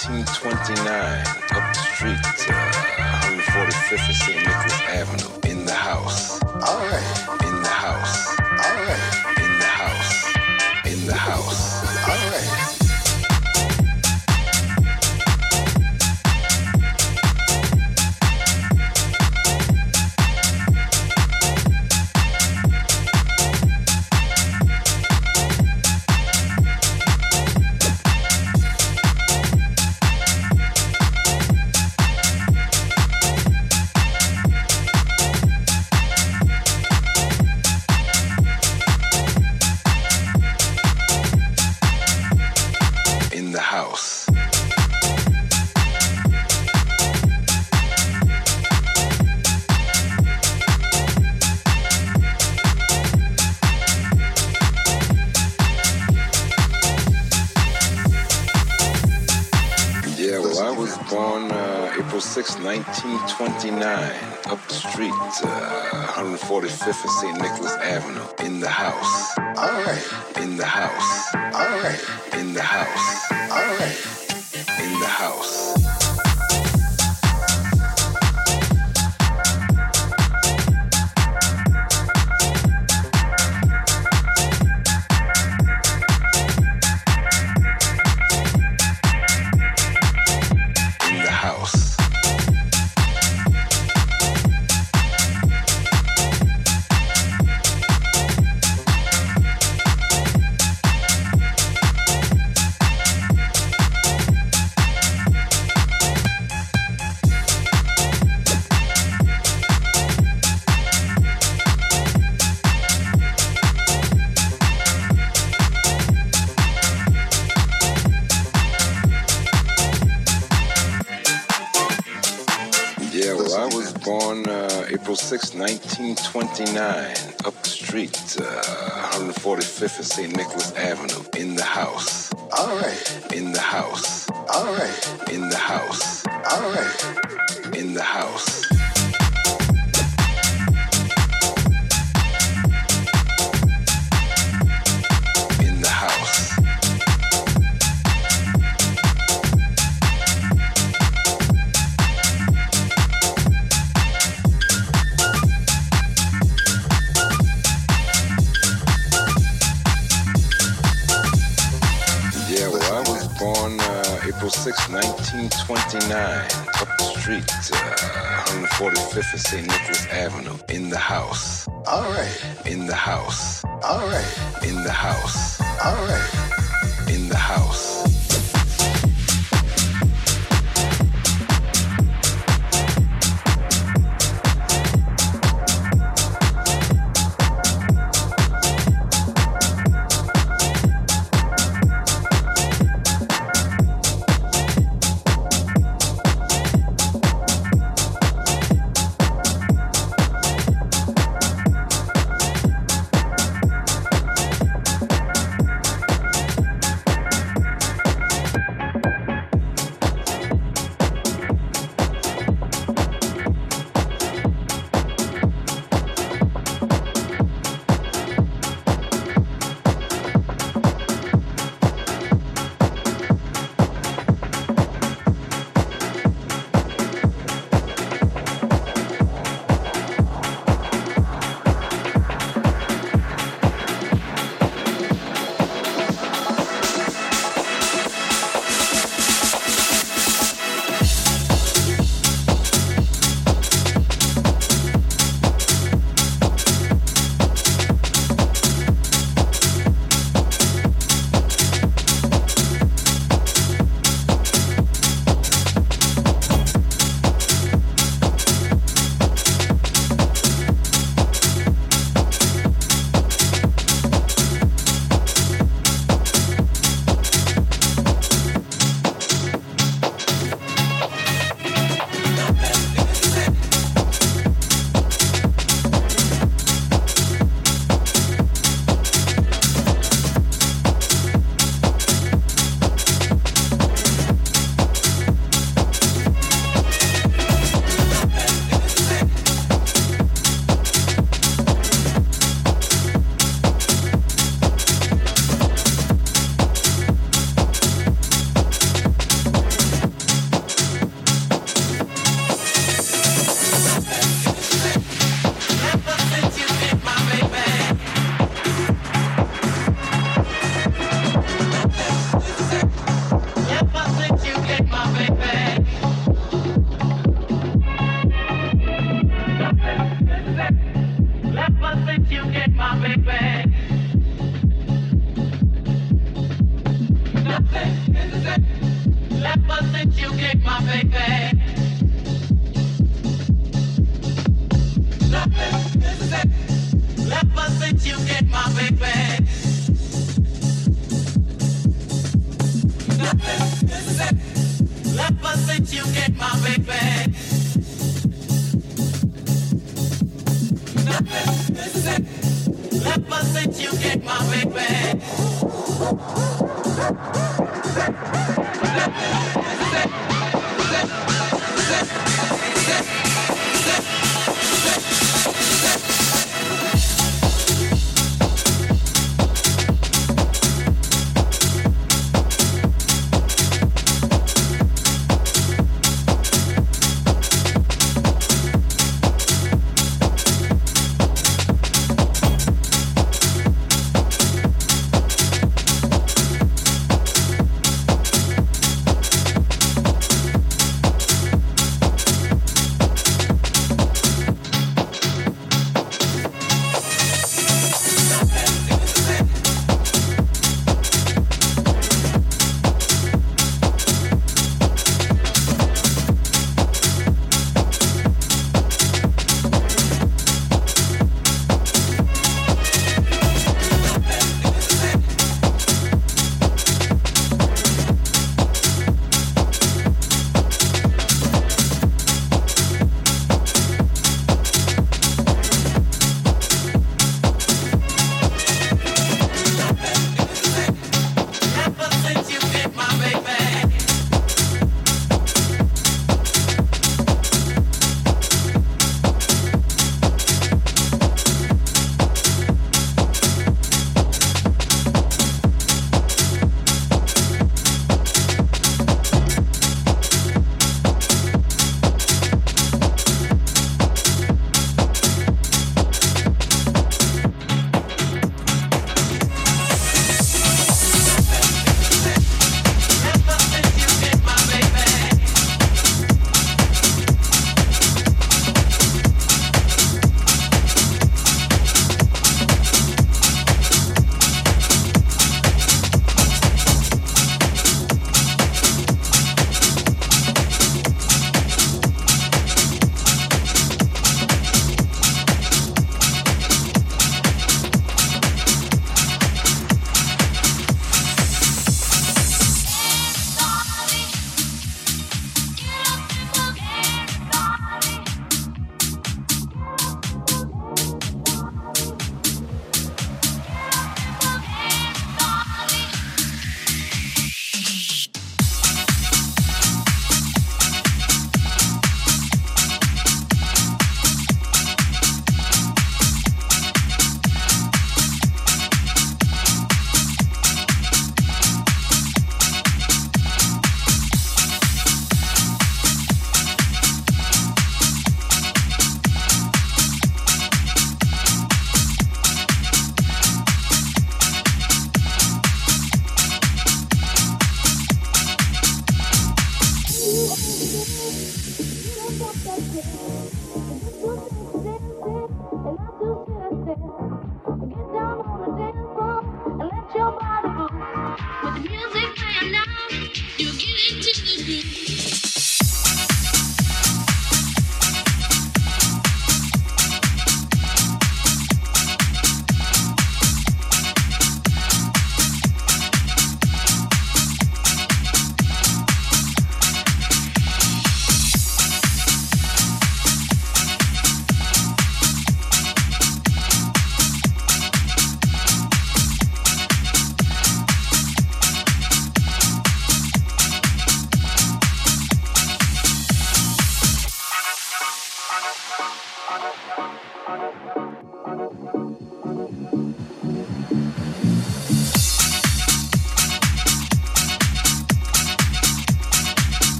6, 1929, up the street, uh, 145th and St. Nicholas Avenue, in the house. All right. In the house. All right. In the house. All right. In the house. 1929, up the street, uh, 145th and St. Nicholas Avenue, in the house. All right. In the house. All right. In the house. All right. In the house. 6, 1929, up the street, uh, 145th and St. Nicholas Avenue, in the house. All right. In the house. All right. In the house. All right. In the house.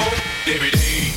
smoke every day.